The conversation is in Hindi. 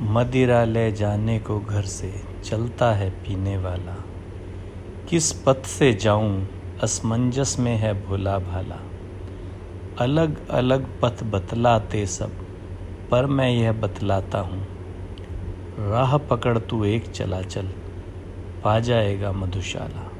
मदिरा ले जाने को घर से चलता है पीने वाला। किस पथ से जाऊँ, असमंजस में है भोला भाला। अलग अलग पथ बतलाते सब, पर मैं यह बतलाता हूँ। राह पकड़ तू एक चला चल पा जाएगा मधुशाला।